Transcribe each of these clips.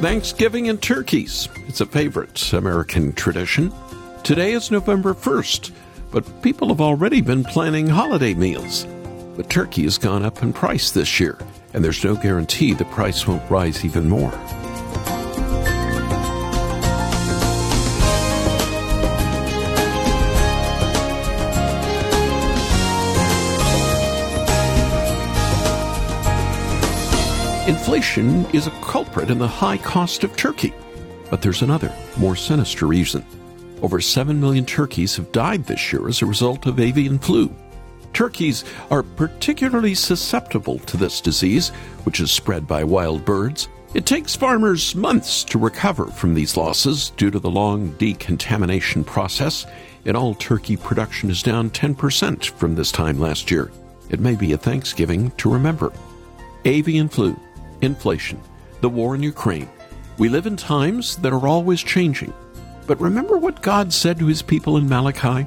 Thanksgiving and turkeys. It's a favorite American tradition. Today is November 1st, but people have already been planning holiday meals. But turkey has gone up in price this year, and there's no guarantee the price won't rise even more. Inflation is a culprit in the high cost of turkey. But there's another, more sinister reason. Over 7 million turkeys have died this year as a result of avian flu. Turkeys are particularly susceptible to this disease, which is spread by wild birds. It takes farmers months to recover from these losses due to the long decontamination process. In all, turkey production is down 10% from this time last year. It may be a Thanksgiving to remember. Avian flu inflation, the war in Ukraine. We live in times that are always changing. But remember what God said to his people in Malachi?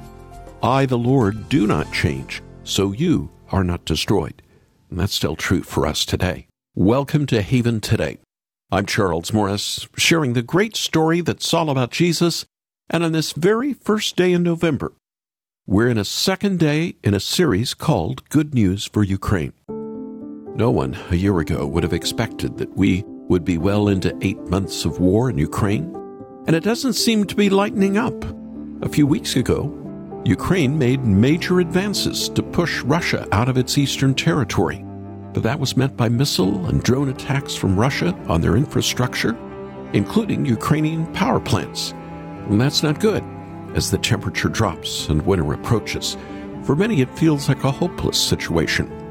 I, the Lord, do not change, so you are not destroyed. And that's still true for us today. Welcome to Haven Today. I'm Charles Morris, sharing the great story that's all about Jesus. And on this very first day in November, we're in a second day in a series called Good News for Ukraine. No one a year ago would have expected that we would be well into eight months of war in Ukraine, and it doesn't seem to be lightening up. A few weeks ago, Ukraine made major advances to push Russia out of its eastern territory, but that was met by missile and drone attacks from Russia on their infrastructure, including Ukrainian power plants. And that's not good as the temperature drops and winter approaches. For many, it feels like a hopeless situation.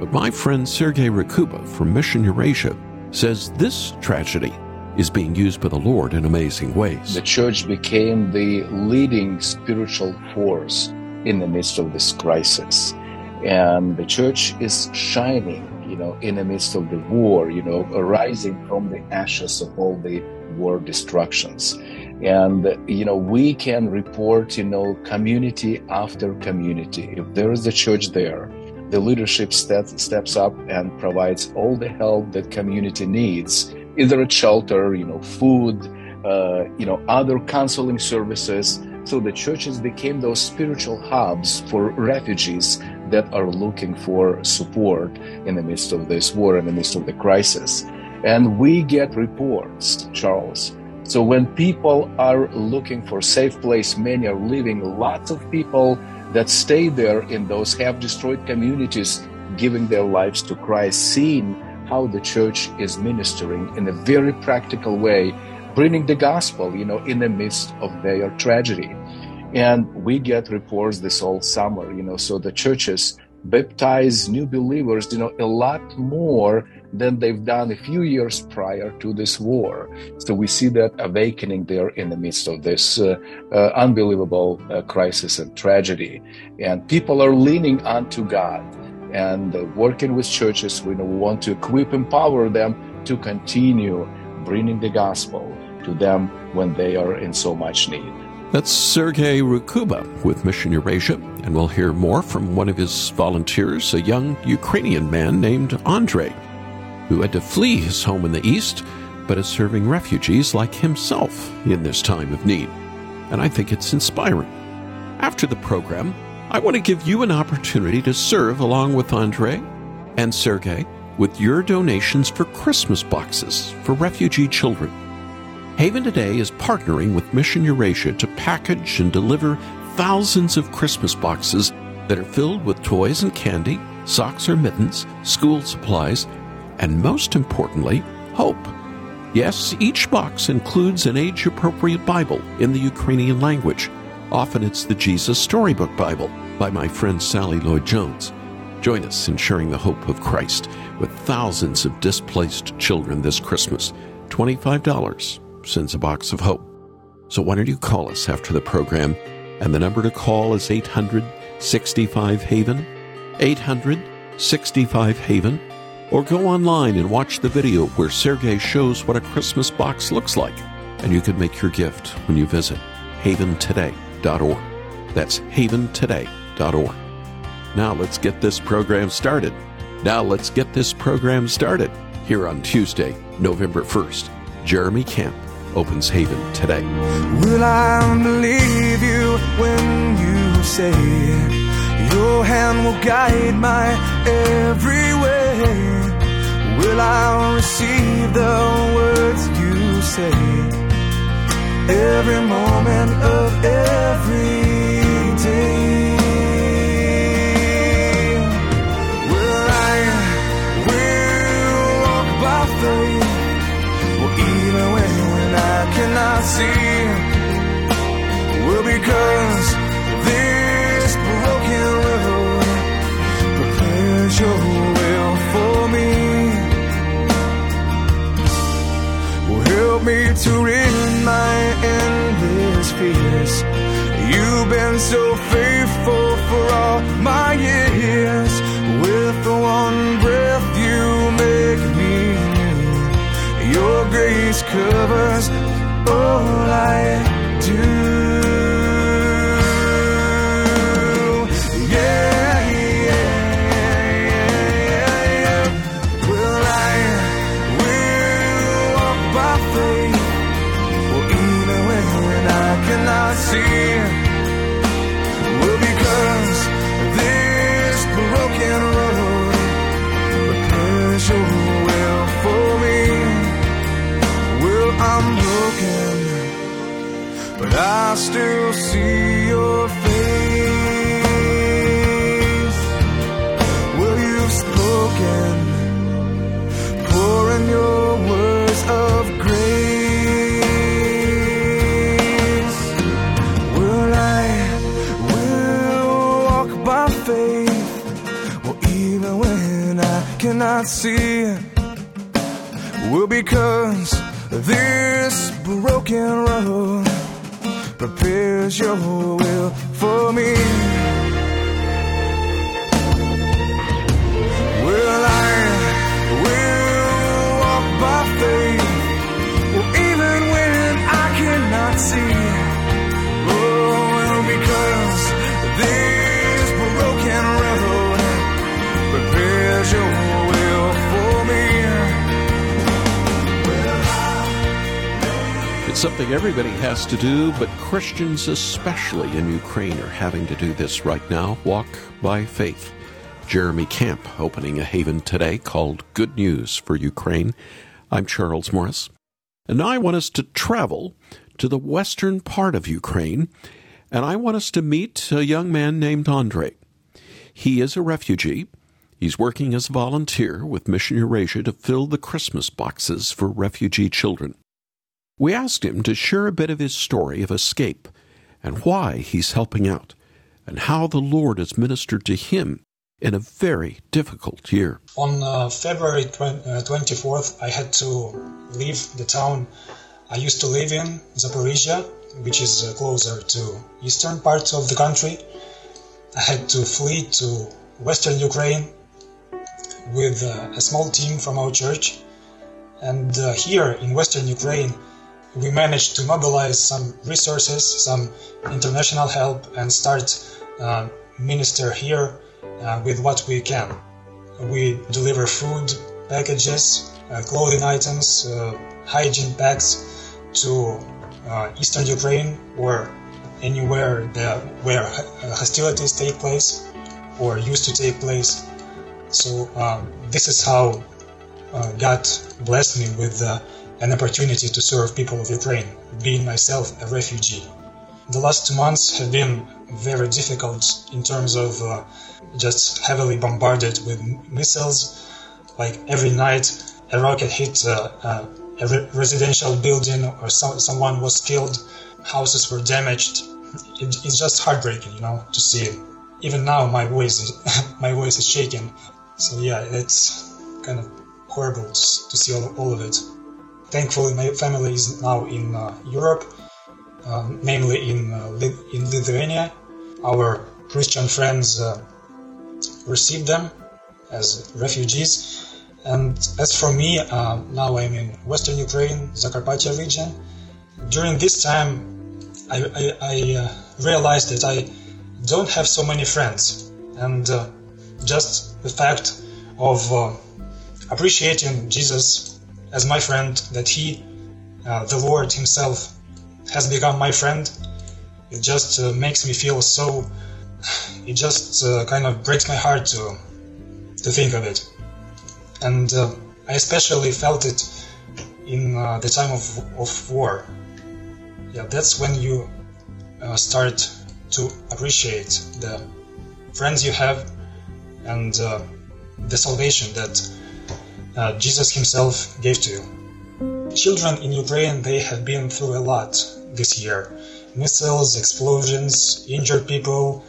But my friend Sergei Rakhuba from Mission Eurasia says this tragedy is being used by the Lord in amazing ways. The church became the leading spiritual force in the midst of this crisis. And the church is shining, you know, in the midst of the war, you know, arising from the ashes of all the war destructions. And, you know, we can report, you know, community after community. If there is a church there, the leadership step, steps up and provides all the help that community needs, either a shelter, you know, food, uh, you know, other counseling services. So the churches became those spiritual hubs for refugees that are looking for support in the midst of this war, in the midst of the crisis. And we get reports, Charles. So when people are looking for safe place, many are leaving. Lots of people that stay there in those half destroyed communities, giving their lives to Christ, seeing how the church is ministering in a very practical way, bringing the gospel, you know, in the midst of their tragedy. And we get reports this whole summer, you know, so the churches baptize new believers, you know, a lot more than they've done a few years prior to this war. So we see that awakening there in the midst of this uh, uh, unbelievable uh, crisis and tragedy. And people are leaning onto God and uh, working with churches. We want to equip, empower them to continue bringing the gospel to them when they are in so much need. That's Sergei Rakhuba with Mission Eurasia, and we'll hear more from one of his volunteers, a young Ukrainian man named Andrei who had to flee his home in the East, but is serving refugees like himself in this time of need. And I think it's inspiring. After the program, I want to give you an opportunity to serve along with Andre and Sergey with your donations for Christmas boxes for refugee children. Haven Today is partnering with Mission Eurasia to package and deliver thousands of Christmas boxes that are filled with toys and candy, socks or mittens, school supplies, and most importantly, hope. Yes, each box includes an age appropriate Bible in the Ukrainian language. Often it's the Jesus Storybook Bible by my friend Sally Lloyd Jones. Join us in sharing the hope of Christ with thousands of displaced children this Christmas. $25 sends a box of hope. So why don't you call us after the program? And the number to call is 800 65 Haven. 800 65 Haven or go online and watch the video where Sergey shows what a Christmas box looks like. And you can make your gift when you visit haventoday.org. That's haventoday.org. Now let's get this program started. Now let's get this program started here on Tuesday, November 1st. Jeremy Camp opens Haven today. Will I believe you when you say your hand will guide my every way? Will I receive the words you say every moment of every day? Will I will walk by faith, even when, when I cannot see? Well, because help me to rid my endless fears. You've been so faithful for all my years. See? Something everybody has to do, but Christians, especially in Ukraine, are having to do this right now walk by faith. Jeremy Camp opening a haven today called Good News for Ukraine. I'm Charles Morris. And now I want us to travel to the western part of Ukraine, and I want us to meet a young man named Andre. He is a refugee. He's working as a volunteer with Mission Eurasia to fill the Christmas boxes for refugee children. We asked him to share a bit of his story of escape and why he's helping out and how the Lord has ministered to him in a very difficult year. On uh, February 20, uh, 24th, I had to leave the town I used to live in, Zaporizhia, which is uh, closer to eastern parts of the country. I had to flee to western Ukraine with uh, a small team from our church. And uh, here in western Ukraine, we managed to mobilize some resources, some international help, and start uh, minister here uh, with what we can. We deliver food packages, uh, clothing items, uh, hygiene packs to uh, eastern Ukraine or anywhere where hostilities take place or used to take place. So um, this is how uh, God blessed me with an opportunity to serve people of Ukraine, being myself a refugee. The last two months have been very difficult in terms of uh, just heavily bombarded with missiles. Like every night, a rocket hit uh, uh, a re- residential building or some, someone was killed, houses were damaged. It, it's just heartbreaking, you know, to see. Even now, my voice is, my voice is shaking. So yeah, it's kind of horrible to, to see all, all of it. Thankfully, my family is now in uh, Europe, uh, namely in uh, in Lithuania. Our Christian friends uh, received them as refugees, and as for me, uh, now I'm in Western Ukraine, Zakarpattia region. During this time, I, I, I uh, realized that I don't have so many friends, and just the fact of appreciating Jesus as my friend that he uh, the Lord Himself has become my friend. It just uh, makes me feel so. It just uh, kind of breaks my heart to to think of it, and uh, I especially felt it in uh, the time of of war. Yeah, that's when you uh, start to appreciate the friends you have and the salvation that Jesus Himself gave to you. Children in Ukraine, they have been through a lot this year. Missiles, explosions, injured people,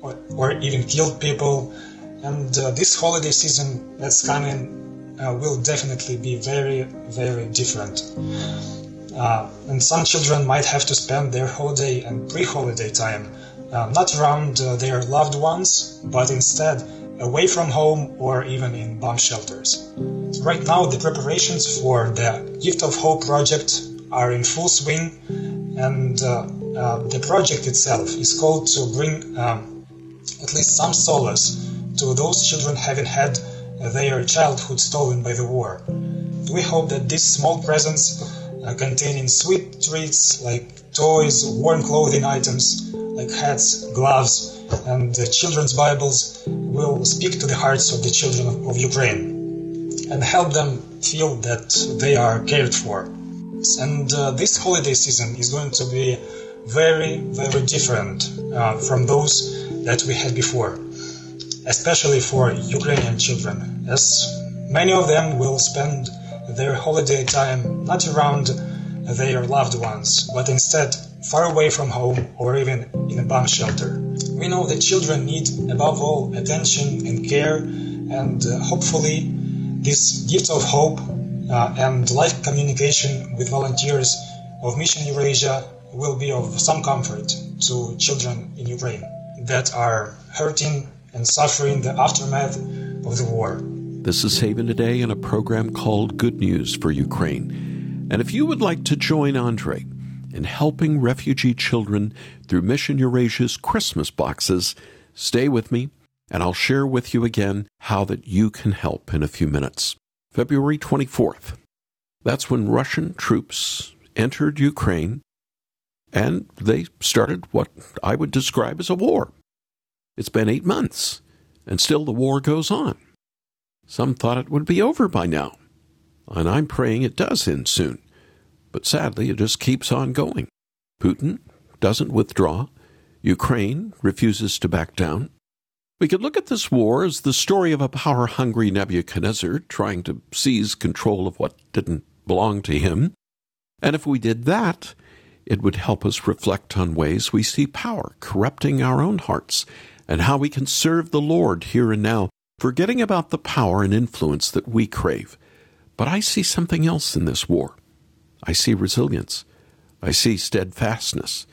or, or even killed people. And uh, this holiday season that's coming uh, will definitely be very, very different. Uh, and some children might have to spend their holiday and pre holiday time uh, not around uh, their loved ones, but instead away from home or even in bomb shelters. Right now, the preparations for the Gift of Hope project are in full swing, and uh, uh, the project itself is called to bring um, at least some solace to those children having had their childhood stolen by the war. We hope that this small presents uh, containing sweet treats like toys, warm clothing items like hats, gloves, and children's Bibles will speak to the hearts of the children of Ukraine and help them feel that they are cared for. And uh, this holiday season is going to be very, very different uh, from those that we had before, especially for Ukrainian children, as many of them will spend their holiday time not around their loved ones, but instead far away from home or even in a bomb shelter. We know that children need, above all, attention and care, and uh, hopefully, this gift of hope uh, and live communication with volunteers of Mission Eurasia will be of some comfort to children in Ukraine that are hurting and suffering the aftermath of the war. This is Haven Today in a program called Good News for Ukraine. And if you would like to join Andre in helping refugee children through Mission Eurasia's Christmas boxes, stay with me and I'll share with you again how that you can help in a few minutes. February 24th. That's when Russian troops entered Ukraine and they started what I would describe as a war. It's been eight months, and still the war goes on. Some thought it would be over by now, and I'm praying it does end soon. But sadly, it just keeps on going. Putin doesn't withdraw. Ukraine refuses to back down. We could look at this war as the story of a power hungry Nebuchadnezzar trying to seize control of what didn't belong to him. And if we did that, it would help us reflect on ways we see power corrupting our own hearts and how we can serve the Lord here and now, forgetting about the power and influence that we crave. But I see something else in this war. I see resilience. I see steadfastness.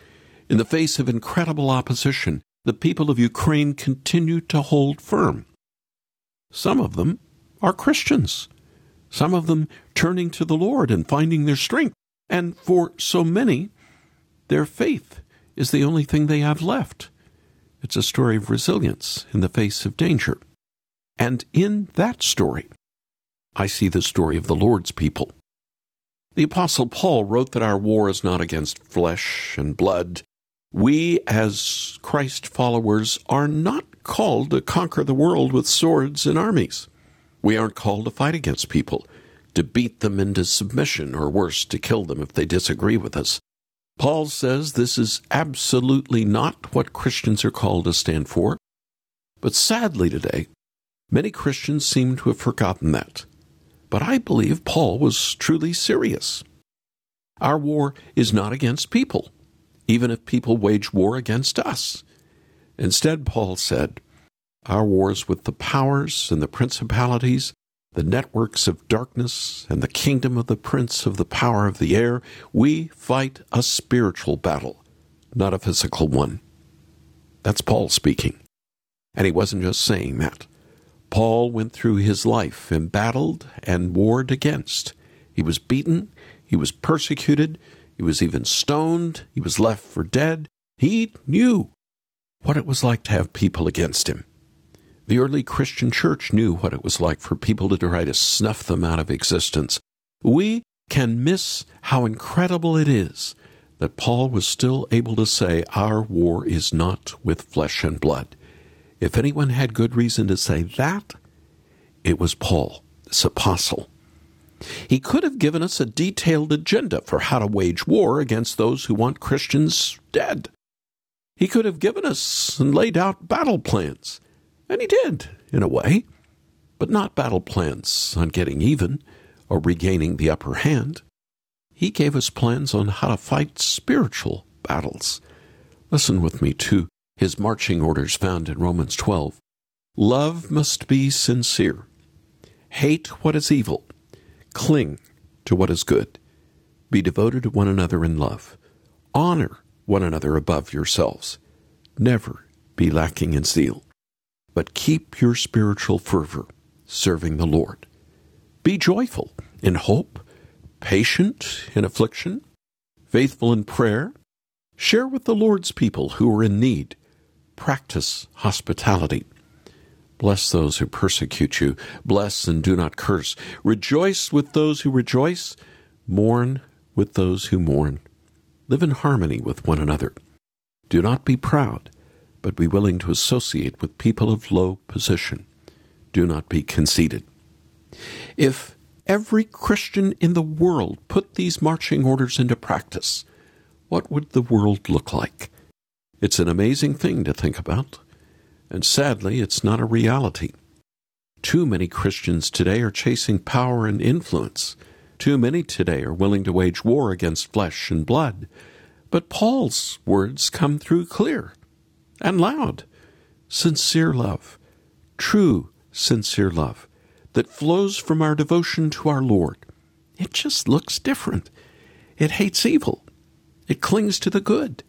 In the face of incredible opposition, the people of Ukraine continue to hold firm. Some of them are Christians, some of them turning to the Lord and finding their strength. And for so many, their faith is the only thing they have left. It's a story of resilience in the face of danger. And in that story, I see the story of the Lord's people. The Apostle Paul wrote that our war is not against flesh and blood. We, as Christ followers, are not called to conquer the world with swords and armies. We aren't called to fight against people, to beat them into submission, or worse, to kill them if they disagree with us. Paul says this is absolutely not what Christians are called to stand for. But sadly today, many Christians seem to have forgotten that. But I believe Paul was truly serious. Our war is not against people, even if people wage war against us. Instead, Paul said, our war is with the powers and the principalities, the networks of darkness, and the kingdom of the prince of the power of the air. We fight a spiritual battle, not a physical one. That's Paul speaking. And he wasn't just saying that. Paul went through his life embattled and warred against. He was beaten, he was persecuted, he was even stoned, he was left for dead. He knew what it was like to have people against him. The early Christian church knew what it was like for people to try to snuff them out of existence. We can miss how incredible it is that Paul was still able to say, Our war is not with flesh and blood. If anyone had good reason to say that, it was Paul, this apostle. He could have given us a detailed agenda for how to wage war against those who want Christians dead. He could have given us and laid out battle plans, and he did, in a way, but not battle plans on getting even or regaining the upper hand. He gave us plans on how to fight spiritual battles. Listen with me to his marching orders found in Romans 12. Love must be sincere. Hate what is evil Cling to what is good. Be devoted to one another in love. Honor one another above yourselves. Never be lacking in zeal, but keep your spiritual fervor, serving the Lord. Be joyful in hope, patient in affliction, faithful in prayer. Share with the Lord's people who are in need. Practice hospitality. Bless those who persecute you. Bless and do not curse. Rejoice with those who rejoice. Mourn with those who mourn. Live in harmony with one another. Do not be proud, but be willing to associate with people of low position. Do not be conceited. If every Christian in the world put these marching orders into practice, what would the world look like? It's an amazing thing to think about. And sadly, it's not a reality. Too many Christians today are chasing power and influence. Too many today are willing to wage war against flesh and blood. But Paul's words come through clear and loud. Sincere love, true sincere love, that flows from our devotion to our Lord. It just looks different. It hates evil. It clings to the good.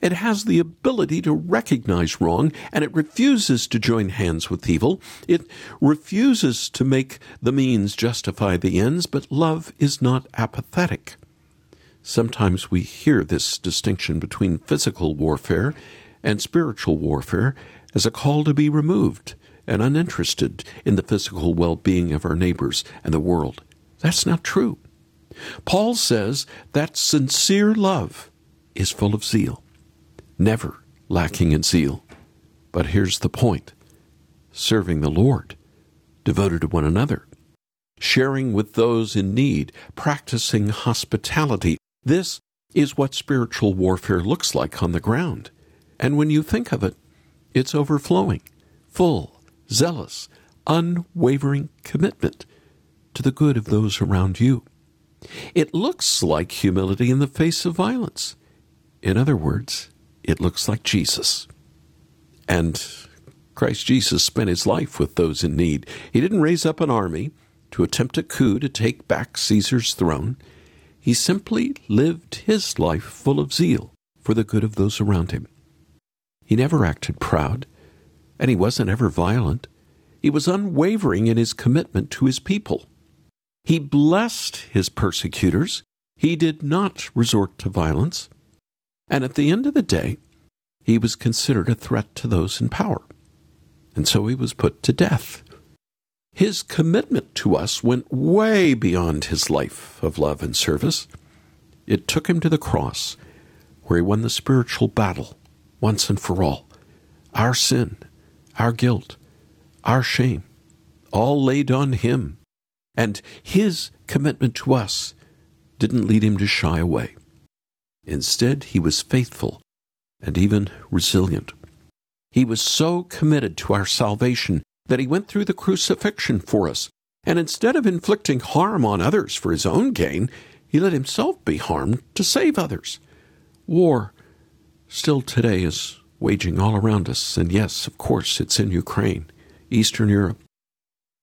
It has the ability to recognize wrong, and it refuses to join hands with evil. It refuses to make the means justify the ends, but love is not apathetic. Sometimes we hear this distinction between physical warfare and spiritual warfare as a call to be removed and uninterested in the physical well being of our neighbors and the world. That's not true. Paul says that sincere love is full of zeal never lacking in zeal. But here's the point serving the Lord, devoted to one another, sharing with those in need, practicing hospitality. This is what spiritual warfare looks like on the ground. And when you think of it, it's overflowing, full, zealous, unwavering commitment to the good of those around you. It looks like humility in the face of violence. In other words, it looks like Jesus. And Christ Jesus spent his life with those in need. He didn't raise up an army to attempt a coup to take back Caesar's throne. He simply lived his life full of zeal for the good of those around him. He never acted proud, and he wasn't ever violent. He was unwavering in his commitment to his people. He blessed his persecutors. He did not resort to violence. And at the end of the day, he was considered a threat to those in power. And so he was put to death. His commitment to us went way beyond his life of love and service. It took him to the cross, where he won the spiritual battle once and for all. Our sin, our guilt, our shame, all laid on him. And his commitment to us didn't lead him to shy away. Instead, he was faithful and even resilient. He was so committed to our salvation that he went through the crucifixion for us, and instead of inflicting harm on others for his own gain, he let himself be harmed to save others. War still today is waging all around us, and yes, of course, it's in Ukraine, Eastern Europe.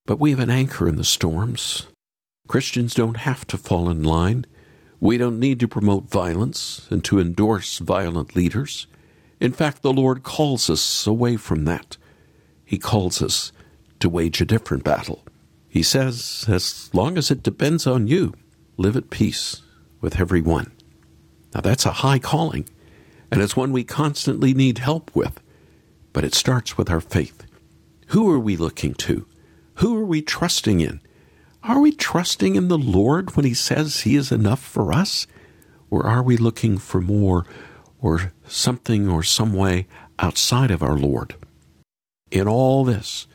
But we have an anchor in the storms. Christians don't have to fall in line. We don't need to promote violence and to endorse violent leaders. In fact, the Lord calls us away from that. He calls us to wage a different battle. He says, as long as it depends on you, live at peace with everyone. Now, that's a high calling, and it's one we constantly need help with. But it starts with our faith. Who are we looking to? Who are we trusting in? Are we trusting in the Lord when He says He is enough for us? Or are we looking for more or something or some way outside of our Lord? In all this,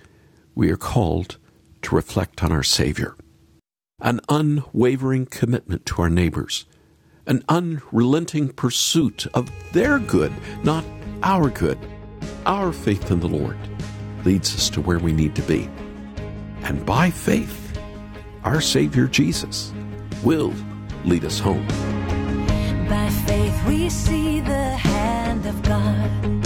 we are called to reflect on our Savior. An unwavering commitment to our neighbors, an unrelenting pursuit of their good, not our good. Our faith in the Lord leads us to where we need to be. And by faith, our Savior Jesus will lead us home. By faith, we see the hand of God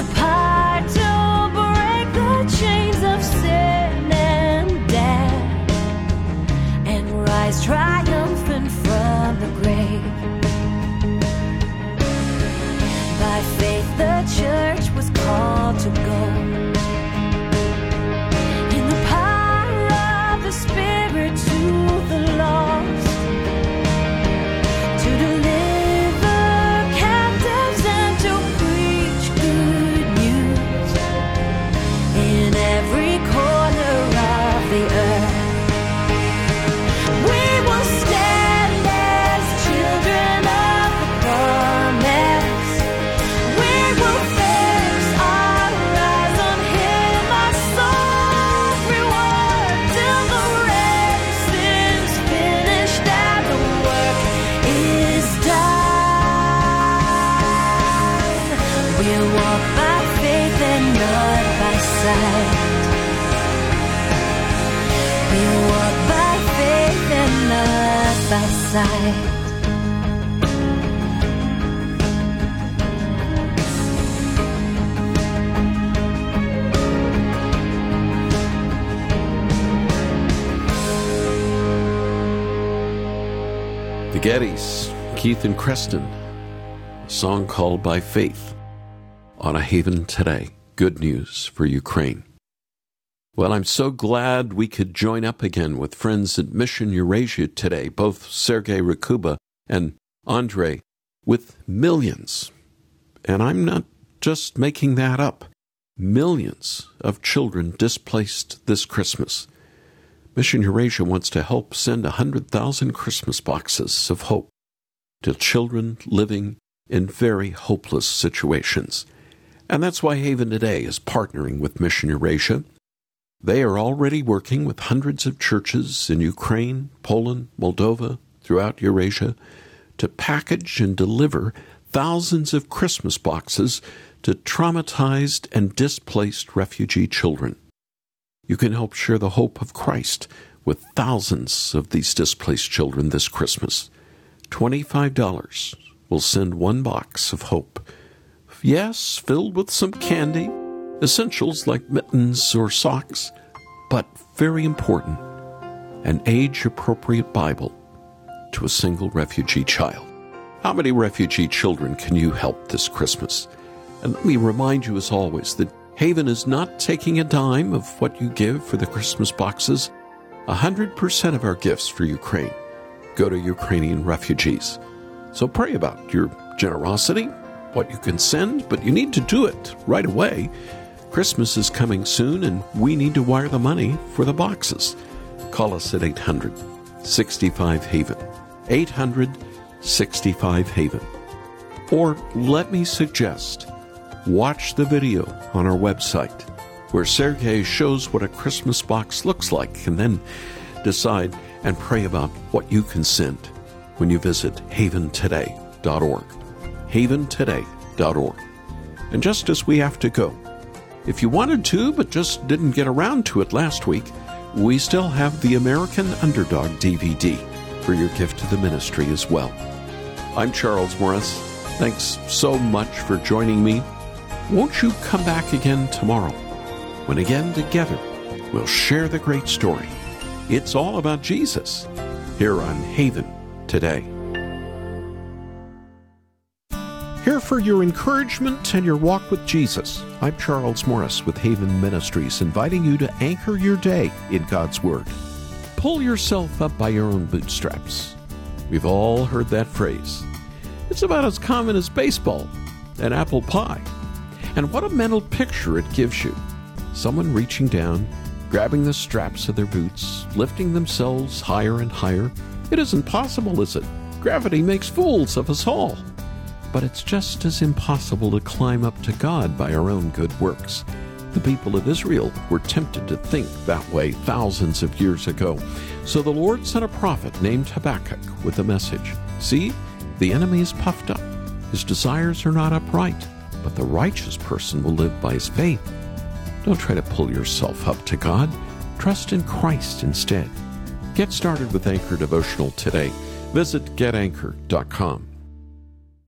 The Keith and Kristyn, a song called By Faith on a Haven Today. Good news for Ukraine. Well, I'm so glad we could join up again with friends at Mission Eurasia today, both Sergei Rakhuba and Andre, with millions, and I'm not just making that up, millions of children displaced this Christmas. Mission Eurasia wants to help send 100,000 Christmas boxes of hope to children living in very hopeless situations. And that's why Haven Today is partnering with Mission Eurasia. They are already working with hundreds of churches in Ukraine, Poland, Moldova, throughout Eurasia to package and deliver thousands of Christmas boxes to traumatized and displaced refugee children. You can help share the hope of Christ with thousands of these displaced children this Christmas. $25 will send one box of hope. Yes, filled with some candy, essentials like mittens or socks, but very important, an age appropriate Bible to a single refugee child. How many refugee children can you help this Christmas? And let me remind you, as always, that Haven is not taking a dime of what you give for the Christmas boxes. 100% of our gifts for Ukraine go to Ukrainian refugees. So pray about your generosity, what you can send, but you need to do it right away. Christmas is coming soon, and we need to wire the money for the boxes. Call us at 800 65 Haven. 800 65 Haven. Or let me suggest watch the video on our website where Sergey shows what a Christmas box looks like and then decide and pray about what you can send when you visit haventoday.org. Haventoday.org. And just as we have to go, if you wanted to but just didn't get around to it last week, we still have the American Underdog DVD for your gift to the ministry as well. I'm Charles Morris. Thanks so much for joining me. Won't you come back again tomorrow when again together we'll share the great story? It's all about Jesus here on Haven today. Here for your encouragement and your walk with Jesus. I'm Charles Morris with Haven Ministries, inviting you to anchor your day in God's Word. Pull yourself up by your own bootstraps. We've all heard that phrase. It's about as common as baseball and apple pie. And what a mental picture it gives you. Someone reaching down, grabbing the straps of their boots, lifting themselves higher and higher. It isn't possible, is it? Gravity makes fools of us all. But it's just as impossible to climb up to God by our own good works. The people of Israel were tempted to think that way thousands of years ago. So the Lord sent a prophet named Habakkuk with a message See, the enemy is puffed up, his desires are not upright, but the righteous person will live by his faith. Don't try to pull yourself up to God. Trust in Christ instead. Get started with Anchor Devotional today. Visit getanchor.com.